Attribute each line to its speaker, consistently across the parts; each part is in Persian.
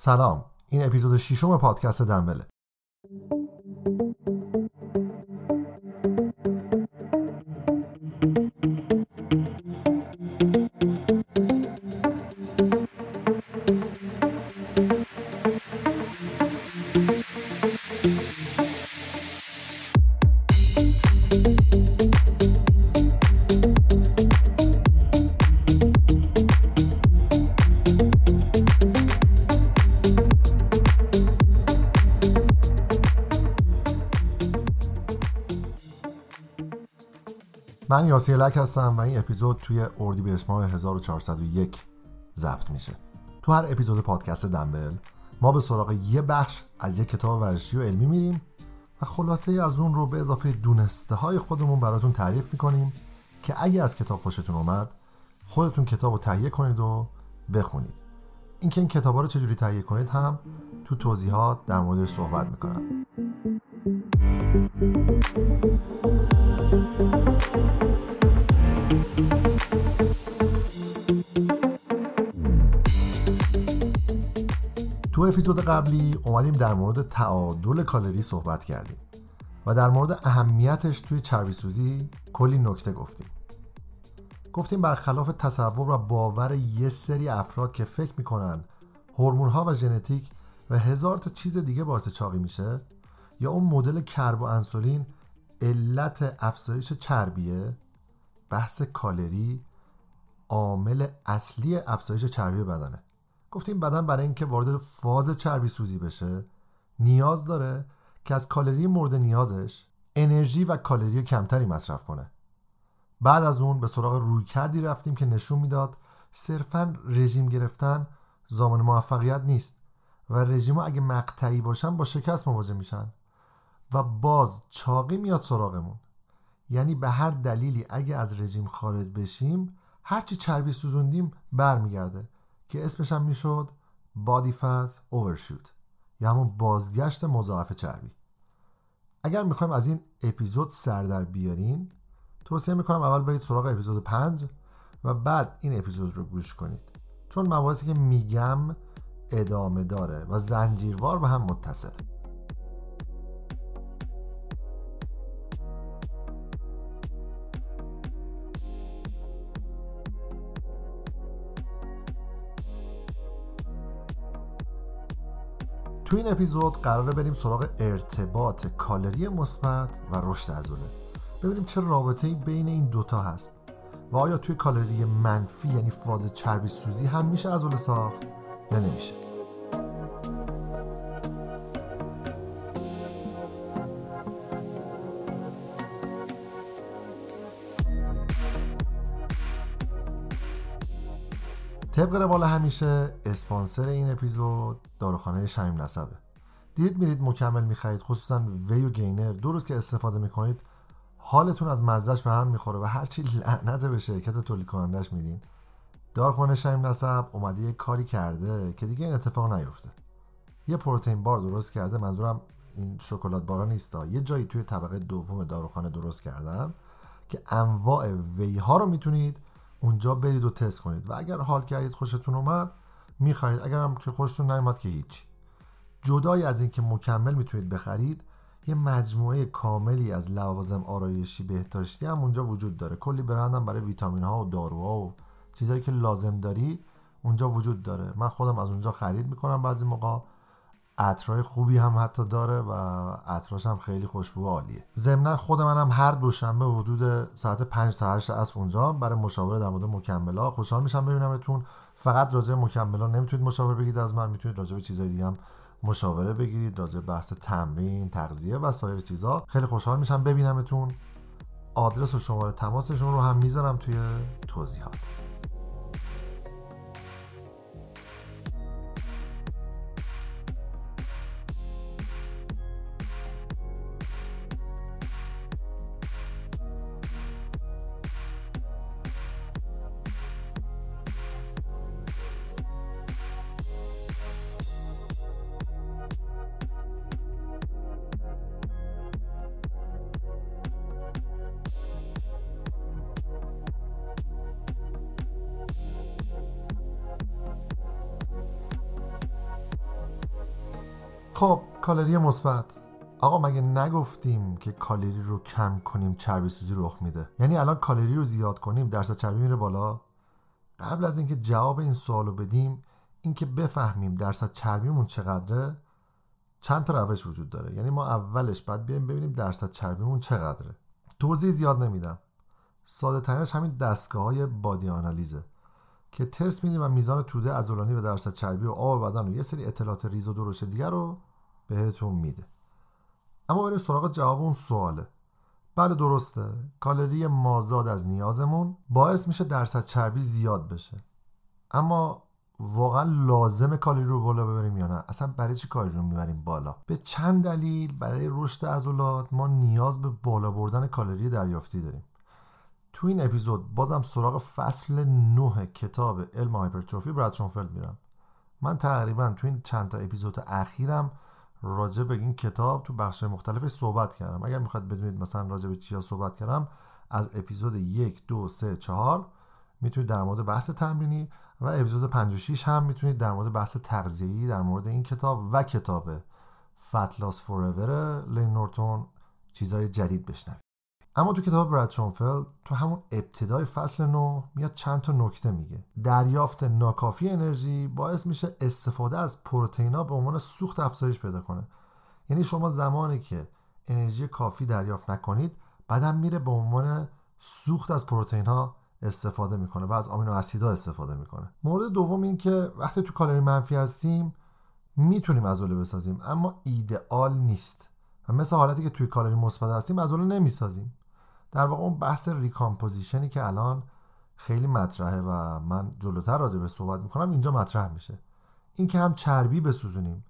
Speaker 1: سلام. این اپیزود ششم پادکست دنبله. من یاسیر لک هستم و این اپیزود توی اردیبهشت ماه 1401 ضبط میشه. تو هر اپیزود پادکست دنبل ما به سراغ یه بخش از یک کتاب ورزشی و علمی میریم و خلاصه از اون رو به اضافه دونسته های خودمون براتون تعریف می‌کنیم که اگه از کتاب خوشتون اومد خودتون کتاب رو تهیه کنید و بخونید. اینکه این کتاب رو چجوری تهیه کنید هم تو توضیحات در موردش صحبت می‌کنم. تو اپیزود قبلی اومدیم در مورد تعادل کالری صحبت کردیم و در مورد اهمیتش توی چربی سوزی کلی نکته گفتیم. گفتیم برخلاف تصور و باور یه سری افراد که فکر می‌کنن هورمون ها و ژنتیک و هزار تا چیز دیگه باعث چاقی میشه یا اون مدل کرب و انسولین علت افزایش چربیه بحث کالری عامل اصلی افزایش چربی بدنه. گفتیم بدن برای اینکه وارد فاز چربی سوزی بشه نیاز داره که از کالری مورد نیازش انرژی و کالری کمتری مصرف کنه. بعد از اون به سراغ روی کردی رفتیم که نشون می‌داد صرفا رژیم گرفتن زمان موفقیت نیست و رژیم اگه مقطعی باشن با شکست مواجه میشن و باز چاقی میاد سراغمون. یعنی به هر دلیلی اگه از رژیم خارج بشیم هرچی چربی سوزوندیم برمیگرده. که اسمش هم می‌شد بادی فت اوورشوت یا همون بازگشت مضاعف چربی. اگر می‌خوایم از این اپیزود سر در بیارین توصیه می‌کنم اول برید سراغ اپیزود 5 و بعد این اپیزود رو گوش کنید. چون مباحثی که میگم ادامه داره و زنجیروار به هم متصله. تو این اپیزود قراره بریم سراغ ارتباط کالری مثبت و رشد عضله ببینیم چه رابطه بین این دوتا هست و آیا توی کالری منفی یعنی فاز چربی سوزی هم میشه عضله ساخت یا نمیشه. طبق روال همیشه اسپانسر این اپیزود داروخانه شمیم نسبه. دید میرید مکمل می‌خرید خصوصا وی و گینر. دو روز که استفاده می‌کنید حالتون از مزدش به هم می‌خوره و هرچی لعنت به شرکت تولید کنندش میدین. داروخانه شمیم نسب اومده یه کاری کرده که دیگه این اتفاق نیفته. یه پروتئین بار درست کرده منظورم این شکلات بارا نیستا. یه جایی توی طبقه دوم داروخانه درست کردن که انواع وی ها رو می‌تونید اونجا برید و تست کنید. و اگر حال کردید خوشتون اومد می‌خرید اگر هم که خوشتون نیومد که هیچ جدای از اینکه مکمل می‌تونید بخرید یه مجموعه کاملی از لوازم آرایشی بهداشتی هم اونجا وجود داره. کلی برند هم برای ویتامین ها و داروها و چیزایی که لازم دارید اونجا وجود داره. من خودم از اونجا خرید می‌کنم بعضی موقع. عطرهای خوبی هم حتی داره و عطراش هم خیلی خوشبو عالیه. ضمنا خود منم هر دوشنبه حدود ساعت 5 تا 8 عصر اونجا برای مشاوره در مورد مکملا خوشحال میشم ببینمتون. فقط راجع مکملا نمی‌تونید مشاوره بگیرید از من می‌تونید راجع به چیزای دیگه هم مشاوره بگیرید. راجع بحث تمرین تغذیه و سایر چیزا خیلی خوشحال میشم ببینمتون. آدرس و شماره تماسشون رو هم می‌ذارم توی توضیحات. کالری مثبت. آقا مگه نگفتیم که کالری رو کم کنیم چربی سوزی رخ میده؟ یعنی الان کالری رو زیاد کنیم درصد چربی میره بالا؟ قبل از اینکه جواب این سوال رو بدیم اینکه بفهمیم درصد چربیمون چقدره چند تا روش وجود داره. یعنی ما اولش باید بیایم ببینیم درصد چربیمون چقدره. توضیح زیاد نمیدم. ساده ترینش همین دستگاه های body analyze ه که تست میدیم و میزان توده عضلانی و درصد چربی و آب بدن و یه سری اطلاعات ریز و درشت دیگر رو بهتون میده. اما بریم سراغ جواب اون سواله. بله درسته. کالری مازاد از نیازمون باعث میشه درصد چربی زیاد بشه. اما واقعا لازم کالری رو بالا ببریم یا نه؟ اصلا برای چی کالری رو می‌بریم بالا؟ به چند دلیل. برای رشد عضلات ما نیاز به بالا بردن کالری دریافتی داریم. تو این اپیزود بازم سراغ فصل 9 کتاب علم hypertrophy براد شونفلد میرم من تقریبا تو این چند تا اپیزود اخیرم راجع به این کتاب تو بخش مختلف صحبت کردم. اگر می‌خواد بدونید مثلا راجع به چیا صحبت کردم از اپیزود یک دو سه چهار می‌تونید در مورد بحث تمرینی و اپیزود 56 هم می‌تونید در مورد بحث تغذیه‌ای در مورد این کتاب و کتاب فتلاس فوراور لین نورتون چیزای جدید بشنوید. اما تو کتاب براد شونفلد تو همون ابتدای فصل نو میاد چند تا نکته میگه. دریافت ناکافی انرژی باعث میشه استفاده از پروتئینا به عنوان سوخت افزایش پیدا کنه. یعنی شما زمانی که انرژی کافی دریافت نکنید بعدم میره به عنوان سوخت از پروتئین ها استفاده می‌کنه و از آمینو اسیدها استفاده می‌کنه. مورد دوم این که وقتی تو کالری منفی هستیم می‌تونیم عضله بسازیم اما ایدئال نیست. و مثل حالتی که توی کالری مثبت هستیم عضله نمی‌سازیم. در واقع اون بحث recomposition ی که الان خیلی مطرحه و من جلوتر راجع به صحبت می‌کنم اینجا مطرح میشه. اینکه هم چربی بسوزونیم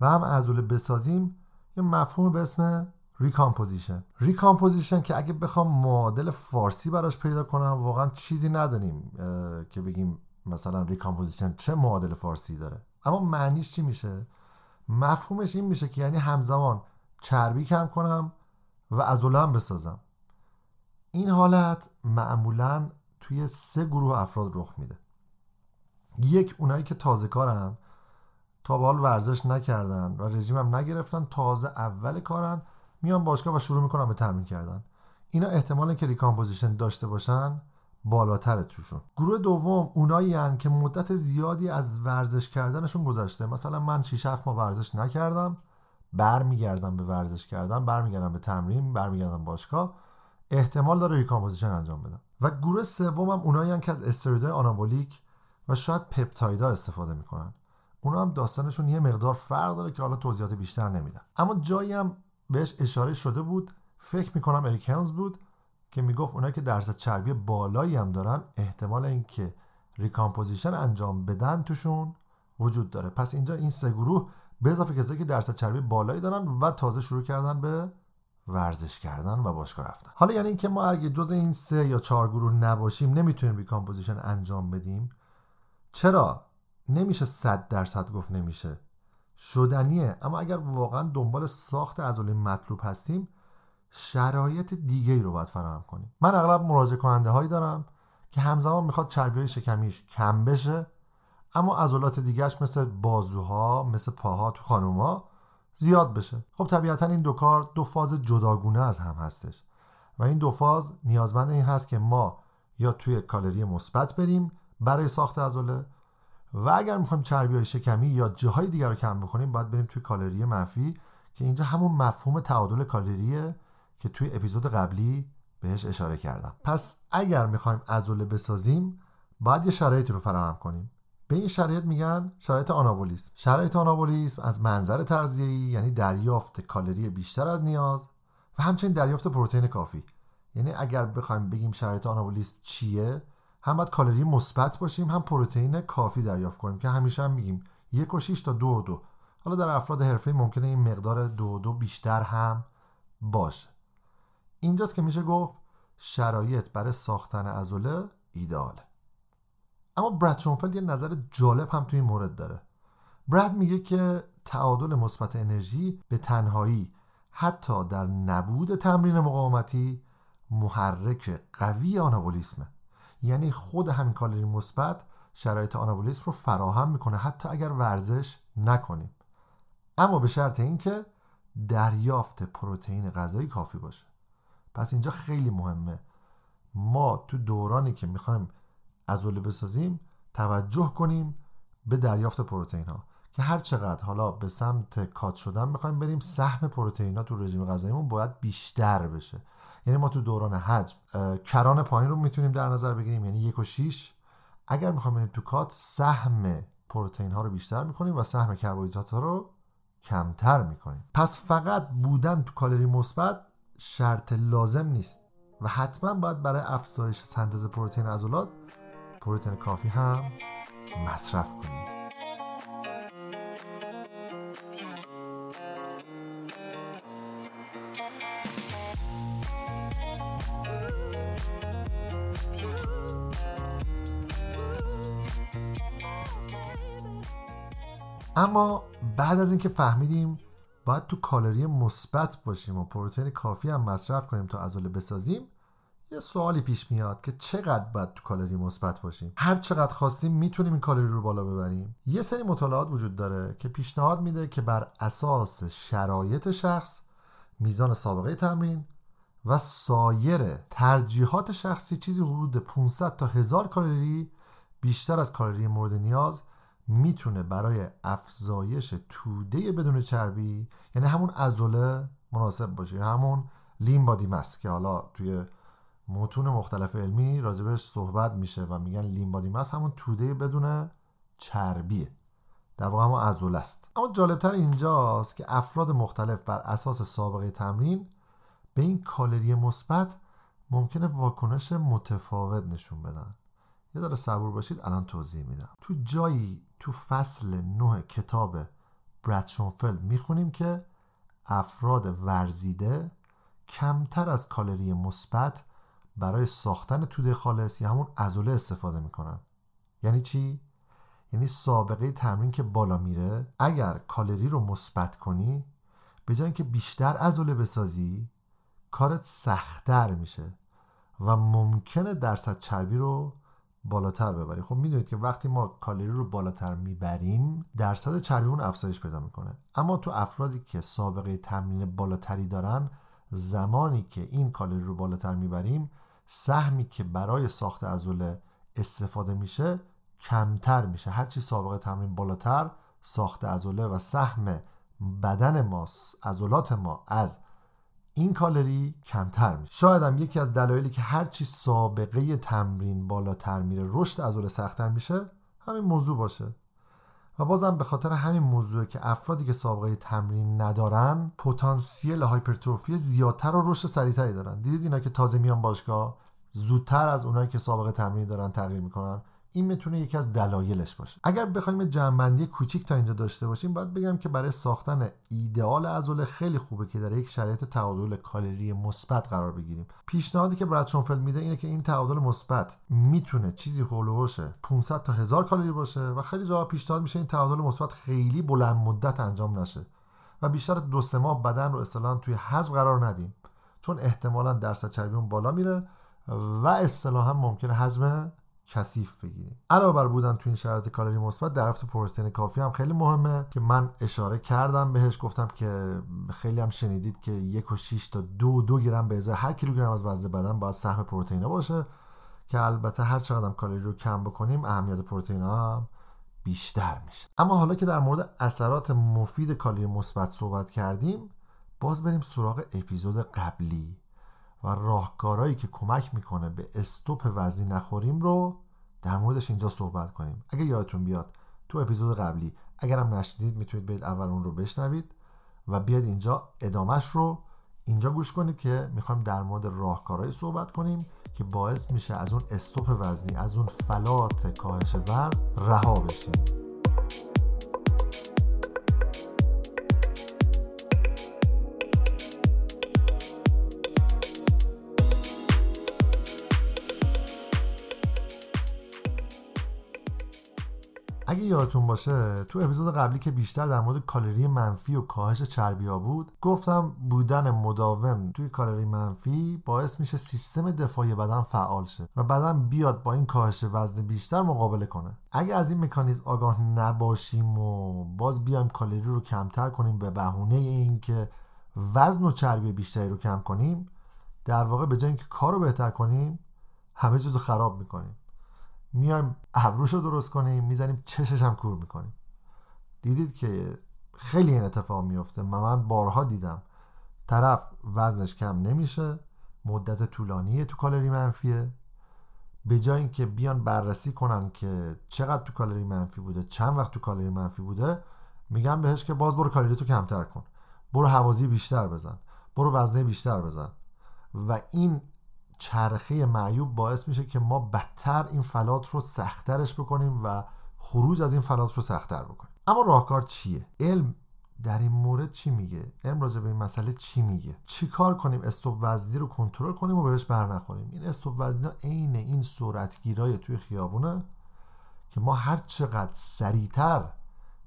Speaker 1: و هم عضله بسازیم یه مفهوم به اسم recomposition recomposition که اگه بخوام معادل فارسی براش پیدا کنم واقعا چیزی نداریم که بگیم مثلا recomposition چه معادل فارسی داره. اما معنیش چی میشه؟ مفهومش این میشه که یعنی همزمان چربی کم کنم و عضله هم بسازم. این حالت معمولا توی سه گروه افراد رخ میده. یک اونایی که تازه کارن تا به حال ورزش نکردن و رژیم هم نگرفتن تازه اول کارن میان باشگاه و شروع می‌کنن به تمرین کردن. اینا احتمال که recomposition داشته باشن بالاتر توشون. گروه دوم اونایی هن که مدت زیادی از ورزش کردنشون گذشته. مثلا من 6 7 ماه ورزش نکردم برمیگردم به ورزش کردن برمیگردم به تمرین برمیگردم باشگاه. احتمال داره recomposition انجام بدم. و گروه سوم هم اونایی که از استرویدهای آنابولیک و شاید peptide ا استفاده می‌کنن. اونا هم داستانشون یه مقدار فرق داره که حالا توضیحات بیشتر نمیدم. اما جایی هم بهش اشاره شده بود فکر می‌کنم اریک هلمز بود که می‌گفت اونایی که درصد چربی بالایی هم دارن احتمال اینکه recomposition انجام بدن توشون وجود داره. پس اینجا این سه گروه به اضافه کسایی که درصد چربی بالایی دارن و تازه شروع کردن به ورزش کردن و باشگاه رفتن. حالا یعنی اینکه ما اگه جز این سه یا چهار گروه نباشیم نمی‌تونیم recomposition انجام بدیم. چرا؟ نمیشه صد درصد گفت نمیشه. شدنیه. اما اگر واقعا دنبال ساخت عضله مطلوب هستیم شرایط دیگه ای رو باید فراهم کنیم. من اغلب مراجعه کننده هایی دارم که همزمان می‌خواد چربی های شکمیش کم بشه اما عضلات دیگهش مثل بازوها مثل پاها تو خانوما زیاد بشه. خب طبیعتا این دو کار دو فاز جداگونه از هم هستش. و این دو فاز نیازمند این هست که ما یا توی کالری مثبت بریم برای ساخت عضله و اگر می‌خوایم چربی های شکمی یا جاهای دیگر رو کم بکنیم باید بریم توی کالری منفی که اینجا همون مفهوم تعادل کالریه که توی اپیزود قبلی بهش اشاره کردم. پس اگر می‌خوایم عضله بسازیم باید یه شرایطی رو فراهم کنیم. به این شرایط میگن شرایط آنابولیسم. شرایط آنابولیسم از منظر تغذیه‌ای یعنی دریافت کالری بیشتر از نیاز و همچنین دریافت پروتئین کافی. یعنی اگر بخوایم بگیم شرایط آنابولیسم چیه هم باید کالری مثبت باشیم هم پروتئین کافی دریافت کنیم که همیشه هم میگیم یک و 6 تا دو و دو. حالا در افراد حرفه ممکنه این مقدار دو و دو بیشتر هم باشه. اینجاست که میشه گفت شرایط برای ساختن عضله ایداله اما براد شونفلد یه نظر جالب هم توی این مورد داره. براد میگه که تعادل مثبت انرژی به تنهایی حتی در نبود تمرین مقاومتی محرک قوی آنابولیسمه. یعنی خود همین کالری مثبت شرایط آنابولیسم رو فراهم می‌کنه حتی اگر ورزش نکنیم. اما به شرط اینکه دریافت پروتئین غذایی کافی باشه. پس اینجا خیلی مهمه. ما تو دورانی که می‌خوایم عضله بسازیم توجه کنیم به دریافت پروتئین ها که هر چقدر حالا به سمت کات شدن می‌خوایم بریم سهم پروتئین ها تو رژیم غذاییمون باید بیشتر بشه. یعنی ما تو دوران حجم کران پایین رو می‌تونیم در نظر بگیریم یعنی یک و شیش. اگر می‌خوایم بریم تو کات سهم پروتئین ها رو بیشتر می‌کنیم و سهم کربوهیدرات ها رو کمتر می‌کنیم. پس فقط بودن تو کالری مثبت شرط لازم نیست و حتما باید برای افزایش سنتز پروتئین عضلات پروتئین کافی هم مصرف کنیم. اما بعد از اینکه فهمیدیم باید تو کالری مثبت باشیم و پروتئین کافی هم مصرف کنیم تا عضله بسازیم یه سوالی پیش میاد که چقدر باید تو کالری مثبت باشیم؟ هر چقدر خواستیم می‌تونیم این کالری رو بالا ببریم. یه سری مطالعات وجود داره که پیشنهاد میده که بر اساس شرایط شخص میزان سابقه تمرین و سایر ترجیحات شخصی چیزی حدود 500 تا 1000 کالری بیشتر از کالری مورد نیاز می‌تونه برای افزایش توده بدون چربی یعنی همون ازوله مناسب باشه همون لین بادی مس که حالا توی متون مختلف علمی راجبش صحبت میشه و میگن لین بادی مس همون توده بدون چربیه. در واقع همون ازوله است اما جالبتر اینجاست که افراد مختلف بر اساس سابقه تمرین به این کالری مثبت ممکنه واکنش متفاوت نشون بدن. یه داره صبور باشید الان توضیح میدم. تو جایی تو فصل نه کتاب برد شونفلد می‌خونیم که افراد ورزیده کمتر از کالری مثبت برای ساختن توده خالص یا همون ازوله استفاده می‌کنن. یعنی چی؟ یعنی سابقه تمرین که بالا میره اگر کالری رو مثبت کنی به جای اینکه بیشتر ازوله بسازی کارت سختتر میشه و ممکنه درصد چربی رو بالاتر ببریم خب می‌دونید که وقتی ما کالری رو بالاتر می‌بریم درصد چربی اون افزایش پیدا می‌کنه. اما تو افرادی که سابقه تمرین بالاتری دارن زمانی که این کالری رو بالاتر می‌بریم سهمی که برای ساخت عضله استفاده میشه کمتر میشه. هرچی سابقه تمرین بالاتر ساخت عضله و سهم بدن ما عضلات ما از این کالری کمتر میشه. شاید هم یکی از دلایلی که هرچی سابقه تمرین بالاتر میره رشد عضله سختتر میشه همین موضوع باشه. و بازم به خاطر همین موضوع که افرادی که سابقه تمرین ندارن پتانسیل هایپرتروفی زیادتر و رشد سریعتری دارن. دیدید اینا که تازه میان باشگاه؟ زودتر از اونایی که سابقه تمرین دارن تغییر می‌کنن. این می‌تونه یکی از دلایلش باشه. اگر بخوایم جنبندی کوچیک تا اینجا داشته باشیم باید بگم که برای ساختن ایدئال عضله خیلی خوبه که در یک شرایط تعادل کالری مثبت قرار بگیریم. پیشنهادی که براد شونفلد میده اینه که این تعادل مثبت می‌تونه چیزی هولوش 500 تا 1000 کالری باشه و خیلی جاها پیشنهاد میشه این تعادل مثبت خیلی بلند مدت انجام نشه و بیشتر دو سه ماه بدن رو اصطلاحا توی حجم قرار ندیم. چون احتمالا درصد چربی بالا میره و اصطلاحا ممکنه حجم کثیف بگیریم. علاوه بر بودن تو این شرایط کالری مثبت دریافت پروتئین کافی هم خیلی مهمه که من اشاره کردم بهش گفتم که خیلی هم شنیدید که یک و 6 تا دو دو گرم به ازای هر کیلوگرم از وزن بدن باید سهم پروتئین باشه که البته هر چقدر کالری رو کم بکنیم اهمیت پروتئین هم بیشتر میشه. اما حالا که در مورد اثرات مفید کالری مثبت صحبت کردیم باز بریم سراغ اپیزود قبلی. و راهکارهایی که کمک می‌کنه به استوپ وزنی نخوریم رو در موردش اینجا صحبت کنیم. اگه یادتون بیاد تو اپیزود قبلی اگرم نشنیدید می‌تونید برید اول اون رو بشنوید و بیاد اینجا ادامش رو اینجا گوش کنید که می‌خوایم در مورد راهکارهایی صحبت کنیم که باعث میشه از اون استوپ وزنی از اون فلات کاهش وزن رها بشیم اگه یادتون باشه تو اپیزود قبلی که بیشتر در مورد کالری منفی و کاهش چربی ها بود گفتم بودن مداوم توی کالری منفی باعث میشه سیستم دفاعی بدن فعال شه و بدن بیاد با این کاهش وزن بیشتر مقابله کنه. اگه از این مکانیزم آگاه نباشیم و باز بیایم کالری رو کمتر کنیم به بهونه اینکه وزن و چربی بیشتری رو کم کنیم در واقع به جای اینکه کار رو بهتر کنیم همه چیز خراب می‌کنیم. میایم ابروش رو درست کنیم می‌زنیم چشش هم کور می‌کنیم. دیدید که خیلی این اتفاق میفته من بارها دیدم. طرف وزنش کم نمیشه. مدت طولانی تو کالری منفیه. به جای اینکه بیان بررسی کنن که چقدر تو کالری منفی بوده چند وقت تو کالری منفی بوده میگن بهش که باز برو کالری تو کمتر کن. برو هوازی بیشتر بزن. برو وزنه بیشتر بزن. و این چرخه معیوب باعث میشه که ما بدتر این فلات رو سختترش بکنیم و خروج از این فلات رو سختتر بکنیم. اما راهکار چیه؟ علم در این مورد چی میگه؟ علم راجع به این مسئله چی میگه؟ چی کار کنیم؟ استوب وزنی رو کنترل کنیم و بهش بر نخوریم این استوب وزنی عین این سرعتگیرای توی خیابونه که ما هر چقدر سریعتر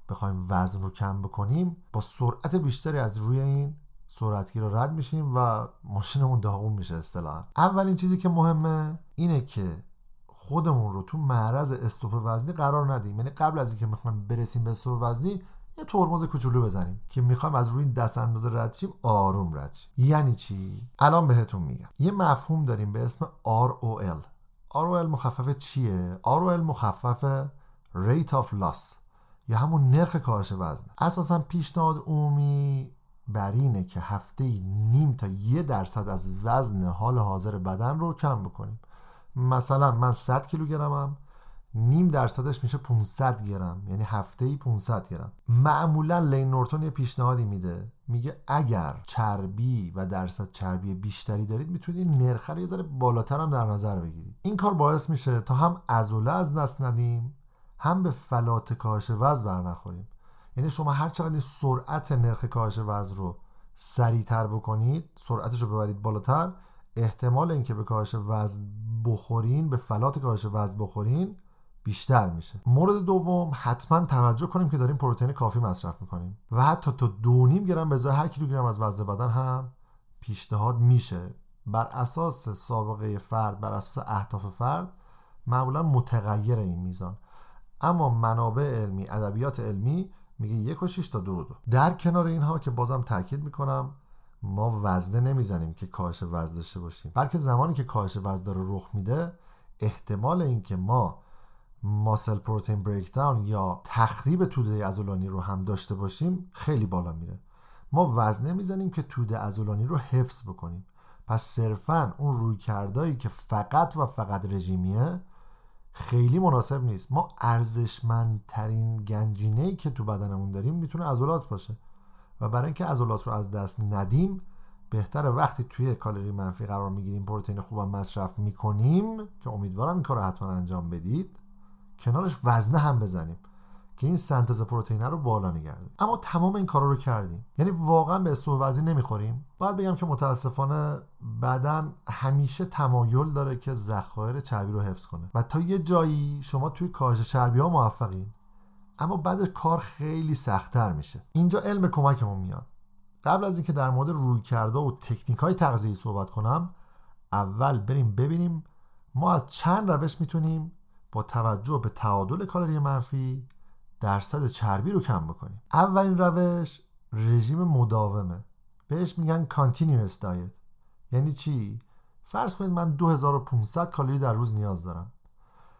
Speaker 1: بخوایم وزن رو کم بکنیم با سرعت بیشتری از روی این سرعتگیر رو رد میشیم و ماشینمون داغون میشه اصطلاحا. اولین چیزی که مهمه اینه که خودمون رو تو معرض استوپ وزنی قرار ندیم. یعنی قبل از اینکه می‌خوایم برسیم به استوپ وزنی یه ترمز کوچولو بزنیم که می‌خوایم از روی دست اندازه رد شیم آروم رد شیم. یعنی چی؟ الان بهتون میگم. یه مفهوم داریم به اسم ROL ROL مخفف چیه؟ ROL مخفف Rate of Loss یا همون نرخ کاهش وزن. اساسا پیشنهاد عمومی بر اینه که هفته نیم تا یه درصد از وزن حال حاضر بدن رو کم بکنیم. مثلا من 100 کیلوگرمم نیم درصدش میشه 500 گرم یعنی هفته ای 500 گرم. معمولا لین نورتون یه پیشنهادی میده. میگه اگر چربی و درصد چربی بیشتری دارید می‌تونید نرخ رو یه ذره بالاتر هم در نظر بگیرید. این کار باعث میشه تا هم عضله از دست ندیم هم به فلات کاهش وزن بر نخوریم یعنی شما هر چقدر سرعت نرخ کاهش وزن رو سریعتر بکنید سرعتش رو ببرید بالاتر احتمال اینکه به کاهش وزن بخورین به فلات کاهش وزن بخورین بیشتر میشه. مورد دوم حتما توجه کنیم که داریم پروتئین کافی مصرف می‌کنیم و حتی تا دو نیم گرم به ازای هر کیلوگرم از وزن بدن هم پیشنهاد میشه. بر اساس سابقه فرد بر اساس اهداف فرد معمولا متغیر این میزان. اما منابع علمی ادبیات علمی میگه یک و شیش تا دو دو. در کنار اینها که بازم تاکید می‌کنم ما وزنه نمی‌زنیم که کاهش وزن داشته باشیم. بلکه زمانی که کاهش وزن داره رخ میده احتمال اینکه ما ماسل پروتئین بریک داون یا تخریب توده عضلانی رو هم داشته باشیم خیلی بالا میره. ما وزنه می‌زنیم که توده عضلانی رو حفظ بکنیم. پس صرفا اون روی کردایی که فقط و فقط رژیمیه خیلی مناسب نیست. ما ارزشمندترین گنجینه ای که تو بدنمون داریم می‌تونه عضلات باشه و برای اینکه عضلات رو از دست ندیم بهتر وقتی توی کالری منفی قرار می‌گیریم پروتئین خوبم مصرف می‌کنیم که امیدوارم این کار رو حتما انجام بدید کنارش وزنه هم بزنیم. که این سنتز پروتئین رو بالا نگرده اما تمام این کارا رو کردیم. یعنی واقعا به استوه وزنی نمی‌خوریم. باید بگم که متاسفانه بدن همیشه تمایل داره که ذخایر چربی رو حفظ کنه. و تا یه جایی شما توی کاهش چربی ها موفقین اما بعد کار خیلی سختتر میشه. اینجا علم کمکمون میاد. قبل از اینکه در مورد روی کرده و تکنیک های تغذیه‌ای صحبت کنم اول بریم ببینیم ما از چند روش می‌تونیم با توجه به تعادل کالری منفی درصد چربی رو کم بکنیم. اولین روش رژیم مداومه. بهش میگن continuous diet. یعنی چی؟ فرض کنید من 2500 کالری در روز نیاز دارم.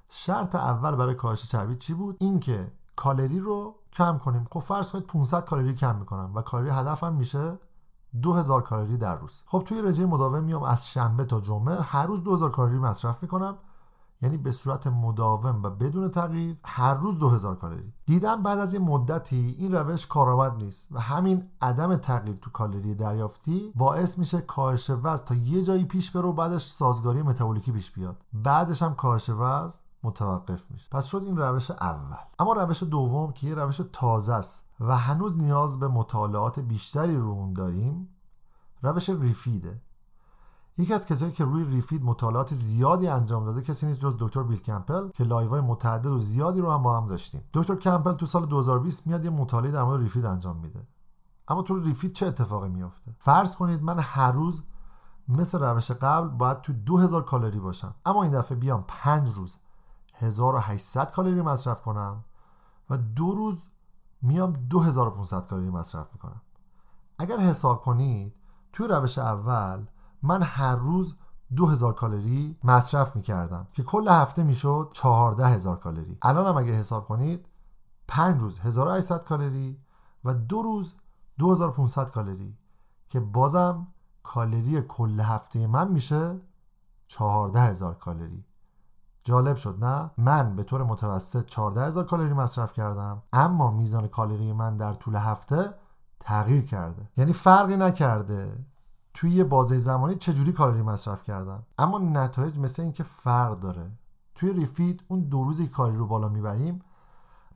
Speaker 1: شرط اول برای کاهش چربی چی بود؟ اینکه کالری رو کم کنیم. خب فرض کنید 500 کالری کم می‌کنم و کالری هدفم میشه 2000 کالری در روز. خب توی رژیم مداوم میام از شنبه تا جمعه. هر روز 2000 کالری مصرف می‌کنم. یعنی به صورت مداوم و بدون تغییر هر روز 2000 کالری دیدم بعد از یه مدتی این روش کارآمد نیست و همین عدم تغییر تو کالری دریافتی باعث میشه کاهش وزن تا یه جایی پیش بره و بعدش سازگاری متابولیکی پیش بیاد. بعدش هم کاهش وزن متوقف میشه. پس شد این روش اول. اما روش دوم که یه روش تازه است و هنوز نیاز به مطالعات بیشتری رو اون داریم روش refeed ه. یکی از کسایی که روی refeed مطالعات زیادی انجام داده کسی نیست جز دکتر بیل کمپل که live های متعدد و زیادی رو هم با هم داشتیم. دکتر کمپل تو سال 2020 میاد یه مطالعه در مورد refeed انجام میده. اما تو refeed چه اتفاقی میافته؟ فرض کنید من هر روز مثل روش قبل باید تو 2000 کالری باشم. اما این دفعه بیام 5 روز 1800 کالری مصرف کنم و دو روز میام 2500 کالری مصرف می‌کنم. اگر حساب کنید توی روش اول من هر روز 2000 کالری مصرف می‌کردم که کل هفته می‌شد 14000 کالری. الان هم اگه حساب کنید 5 روز 1800 کالری و دو روز 2500 کالری که بازم کالری کل هفته من میشه 14000 کالری. جالب شد نه؟ من به طور متوسط 14000 کالری مصرف کردم اما میزان کالری من در طول هفته تغییر کرده. یعنی فرقی نکرده. توی یه بازه زمانی چجوری کالری مصرف کردم اما نتایج مثل اینکه فرق داره. توی refeed اون دو روزی کالری رو بالا می‌بریم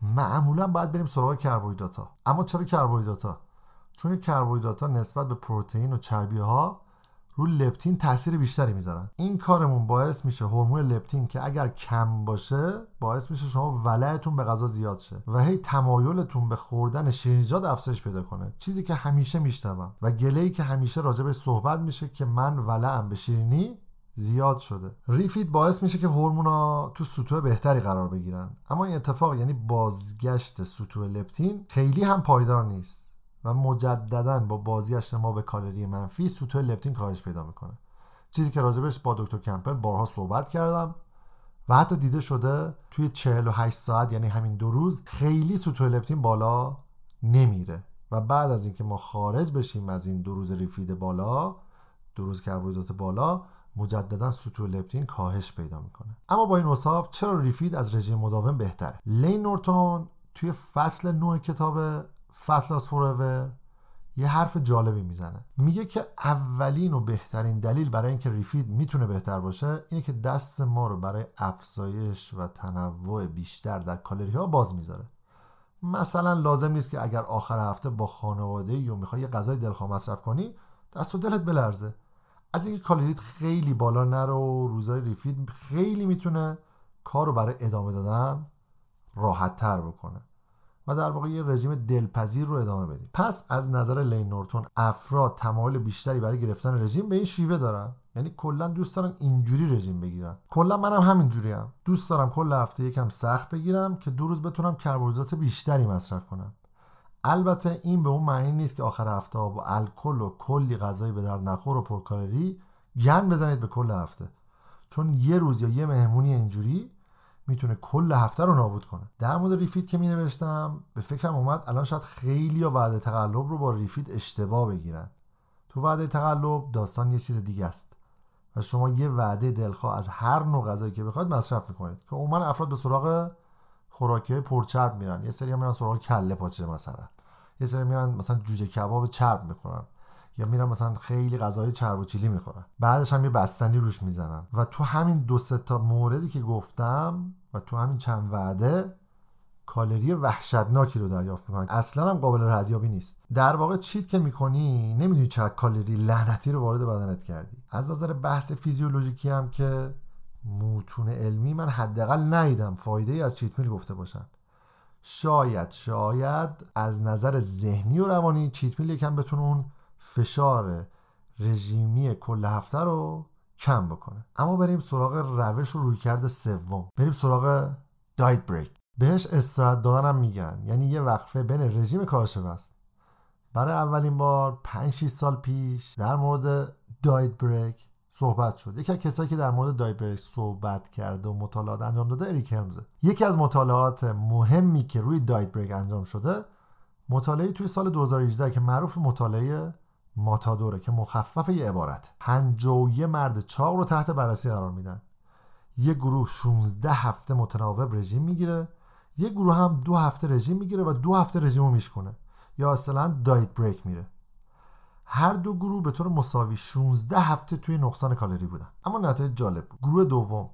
Speaker 1: معمولا باید بریم سراغ کربوهیدرات اما چرا کربوهیدرات چون کربوهیدرات نسبت به پروتئین و چربی ها رو لپتین تاثیر بیشتری می‌ذارن. این کارمون باعث میشه هورمون لپتین که اگر کم باشه باعث میشه شما ولعتون به غذا زیاد شه و هی تمایلتون به خوردن شیرینیجات افزایش پیدا کنه. چیزی که همیشه میشنوم و گله که همیشه راجع به صحبت میشه که من ولعم به شیرینی زیاد شده. ریفید باعث میشه که هورمونا تو سطوح بهتری قرار بگیرن. اما این اتفاق یعنی بازگشت سطوح لپتین خیلی هم پایدار نیست. و مجددا با بازگشت ما به کالری منفی سطوح لپتین کاهش پیدا می‌کنه. چیزی که راجبش با دکتر کمپل بارها صحبت کردم و حتی دیده شده توی 48 ساعت یعنی همین دو روز خیلی سطوح لپتین بالا نمیره. و بعد از اینکه ما خارج بشیم از این دو روز refeed بالا دو روز کربوهیدرات بالا مجددا سطوح لپتین کاهش پیدا می‌کنه. اما با این اوصاف چرا refeed از رژیم مداوم بهتره؟ لین نورتون توی فصل 9 کتاب Fat Loss Forever یه حرف جالبی می‌زنه. میگه که اولین و بهترین دلیل برای اینکه refeed می‌تونه بهتر باشه اینه که دست ما رو برای افزایش و تنوع بیشتر در کالری ها باز می‌ذاره. مثلا لازم نیست که اگر آخر هفته با خانواده یا می‌خوای یه غذای دلخواه مصرف کنی دست و دلت بلرزه. از اینکه کالریت خیلی بالا نره و روزای refeed خیلی می‌تونه کار رو برای ادامه دادن راحت تر بکنه. و در واقع یه رژیم دلپذیر رو ادامه بدیم. پس از نظر لین نورتون افراد تمایل بیشتری برای گرفتن رژیم به این شیوه دارن؟ یعنی کلا دوست دارن اینجوری رژیم بگیرن. کلا منم همینجوری هم دوست دارم کل هفته یکم سخت بگیرم که دو روز بتونم کربوهیدرات بیشتری مصرف کنم. البته این به اون معنی نیست که آخر هفته با الکل و کلی غذایی به در نخور و پرکالری گند بزنید به کل هفته. چون یه روز یا یه مهمونی اینجوری می‌تونه کل هفته رو نابود کنه. در مورد ریفید که می نوشتم به فکرم اومد الان شاید خیلی وعده تقلب رو با ریفید اشتباه بگیرن. تو وعده تقلب داستان یه چیز دیگه است و شما یه وعده دلخواه از هر نوع غذایی که بخواید مصرف می‌کنید که عموما افراد به سراغ خوراکی پرچرب میرن. یه سری میرن سراغ کله پاچه مثلا. یه سری میرن مثلا جوجه کباب چرب می‌کنن یا میرن مثلا خیلی غذای چرب و چیلی می‌خورن بعدش هم یه بستنی روش می‌زنن و تو همین دو سه تا موردی که گفتم و تو همین چند وعده کالری وحشتناکی رو دریافت می‌کنن. اصلا هم قابل ردیابی نیست. در واقع چیت که می‌کنی نمی‌دونی چه کالری لعنتی رو وارد بدنت کردی. از نظر بحث فیزیولوژیکی هم که موتون علمی من حداقل ندیدم فایده ای از چیت میل گفته باشن. شاید شاید از نظر ذهنی و روانی چیت میل یکم بتونه اون فشار رژیمی کل هفته رو کم بکنه. اما بریم سراغ روش و رویکرد سوم. بریم سراغ دایت بریک بهش استراحت دادن هم میگن. یعنی یه وقفه بین رژیم وزن برای اولین بار 5 سال پیش در مورد دایت بریک صحبت شد. یکی از کسایی که در مورد دایت بریک صحبت کرده و مطالعات انجام داده اریک همزه یکی از مطالعات مهمی که روی دایت بریک انجام شده مطالعه توی سال 2018 که معروف مطالعه ماتادوره که مخفف یه عبارت. یه مرد چاق رو تحت بررسی قرار میدن. یه گروه 16 هفته متناوب رژیم می‌گیره. یه گروه هم دو هفته رژیم می‌گیره و دو هفته رژیم رو میشکنه یا اصلا دایت بریک میره. هر دو گروه به طور مساوی 16 هفته توی نقصان کالری بودن. اما نتایج جالب بود. گروه دوم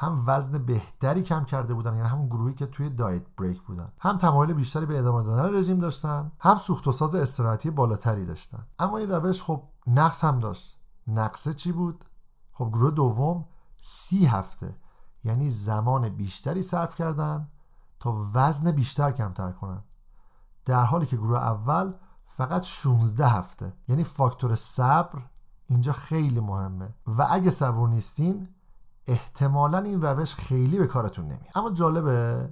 Speaker 1: هم وزن بهتری کم کرده بودن یعنی همون گروهی که توی دایت بریک بودن. هم تمایل بیشتری به ادامه دادن رژیم داشتن هم سوخت و ساز استراحتی بالاتری داشتن. اما این روش خب نقص هم داشت. نقصه چی بود؟ خب گروه دوم سی هفته یعنی زمان بیشتری صرف کردن تا وزن بیشتر کمتر کنن. در حالی که گروه اول فقط 16 هفته یعنی فاکتور صبر اینجا خیلی مهمه. و اگه صبور نیستین احتمالا این روش خیلی به کارتون نمیاد. اما جالبه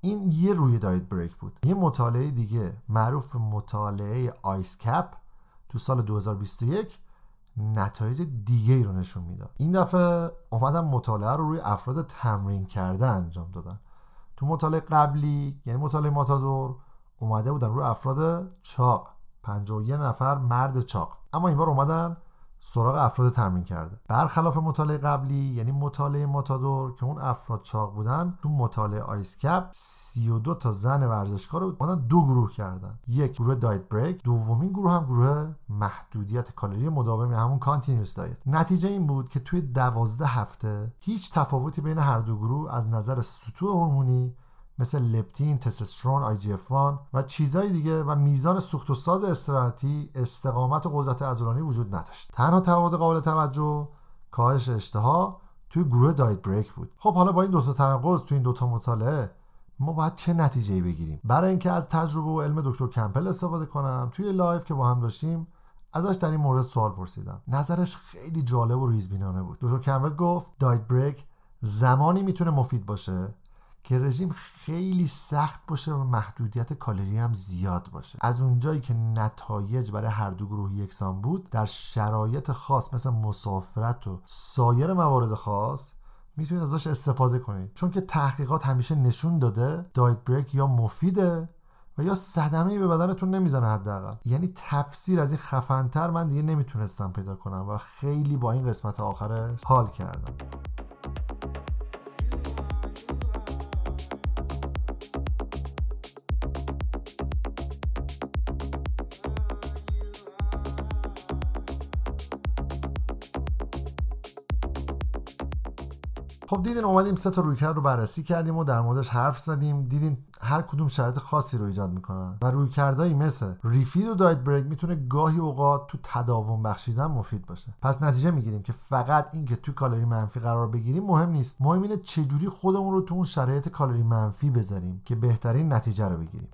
Speaker 1: این یه روی دایت بریک بود. یه مطالعه دیگه معروف به مطالعه آیس کپ تو سال 2021 نتایج دیگه ای رو نشون می‌داد. این دفعه اومدن مطالعه رو روی افراد تمرین کرده انجام دادن. تو مطالعه قبلی یعنی مطالعه ماتادور اومده بودن روی افراد چاق. 51 نفر مرد چاق. اما این بار اومدن سراغ افراد تمرین کرده. برخلاف مطالعه قبلی یعنی مطالعه ماتادور که اون افراد چاق بودن تو مطالعه ICECAP 32 تا زن ورزشکار رو اومدن دو گروه کردن. یک گروه diet break دومین گروه هم گروه محدودیت کالری مداوم همون continuous diet. نتیجه این بود که توی دوازده هفته هیچ تفاوتی بین هر دو گروه از نظر سطوح هورمونی مثل لپتین، تستوسترون، IG و چیزهای دیگه و میزان سوخت و ساز استراحتی، استقامت و قدرت عضلانی وجود نداشت. تنها تفاوت قابل توجه کاهش اشتها توی گروه diet break بود. خب حالا با این دو تا تناقض توی این دو تا مطالعه ما باید چه نتیجه ای بگیریم برای اینکه از تجربه و علم دکتر کمپل استفاده کنم توی live که با هم داشتیم ازش در این مورد سوال پرسیدم نظرش خیلی جالب و ریزبینانه بود دکتر کمپل گفت diet break زمانی می‌تونه مفید باشه که رژیم خیلی سخت باشه و محدودیت کالری هم زیاد باشه. از اونجایی که نتایج برای هر دو گروه یکسان بود در شرایط خاص مثل مسافرت و سایر موارد خاص می‌تونید ازش استفاده کنید. چون که تحقیقات همیشه نشون داده دایت بریک یا مفیده و یا صدمه به بدنتون نمی‌زنه حداقل. یعنی تفسیر از این خفنتر من دیگه نمی‌تونستم پیدا کنم و خیلی با این قسمت آخرش حال کردم. خب دیدین اومدیم سه تا رویکرد رو بررسی کردیم و در موردش حرف زدیم. دیدین هر کدوم شرایط خاصی رو ایجاد می‌کنن. و رویکردهایی مثل ریفید و دایت بریک می‌تونه گاهی اوقات تو تداوم بخشیدن مفید باشه. پس نتیجه می‌گیریم که فقط اینکه تو کالری منفی قرار بگیریم مهم نیست. مهم اینه چجوری خودمون رو تو اون شرایط کالری منفی بذاریم که بهترین نتیجه رو بگیریم.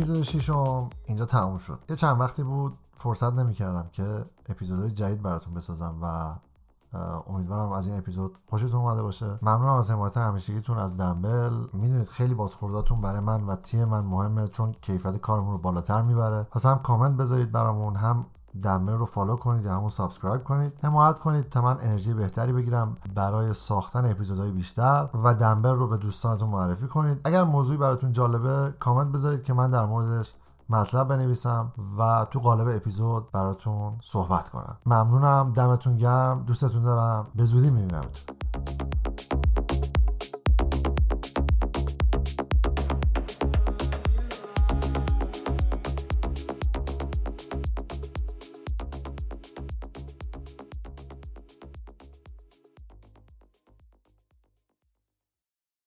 Speaker 1: اپیزود ششم اینجا تموم شد. یه چند وقتی بود فرصت نمی‌کردم که اپیزودهای جدید براتون بسازم و امیدوارم از این اپیزود خوشتون اومده باشه. ممنونم از حمایت همیشگیتون از دمبل. می‌دونید خیلی بازخورداتون برای من و تیم من مهمه چون کیفیت کارمون رو بالاتر می‌بره. پس هم کامنت بذارید برامون هم دمبل رو follow کنید یا همون subscribe کنید. حمایت کنید تا من انرژی بهتری بگیرم برای ساختن اپیزودهای بیشتر و دمبل رو به دوستانتون معرفی کنید. اگر موضوعی براتون جالبه کامنت بذارید که من در موردش مطلب بنویسم و تو قالب اپیزود براتون صحبت کنم. ممنونم دمتون گرم دوستتون دارم. به زودی میبینمتون.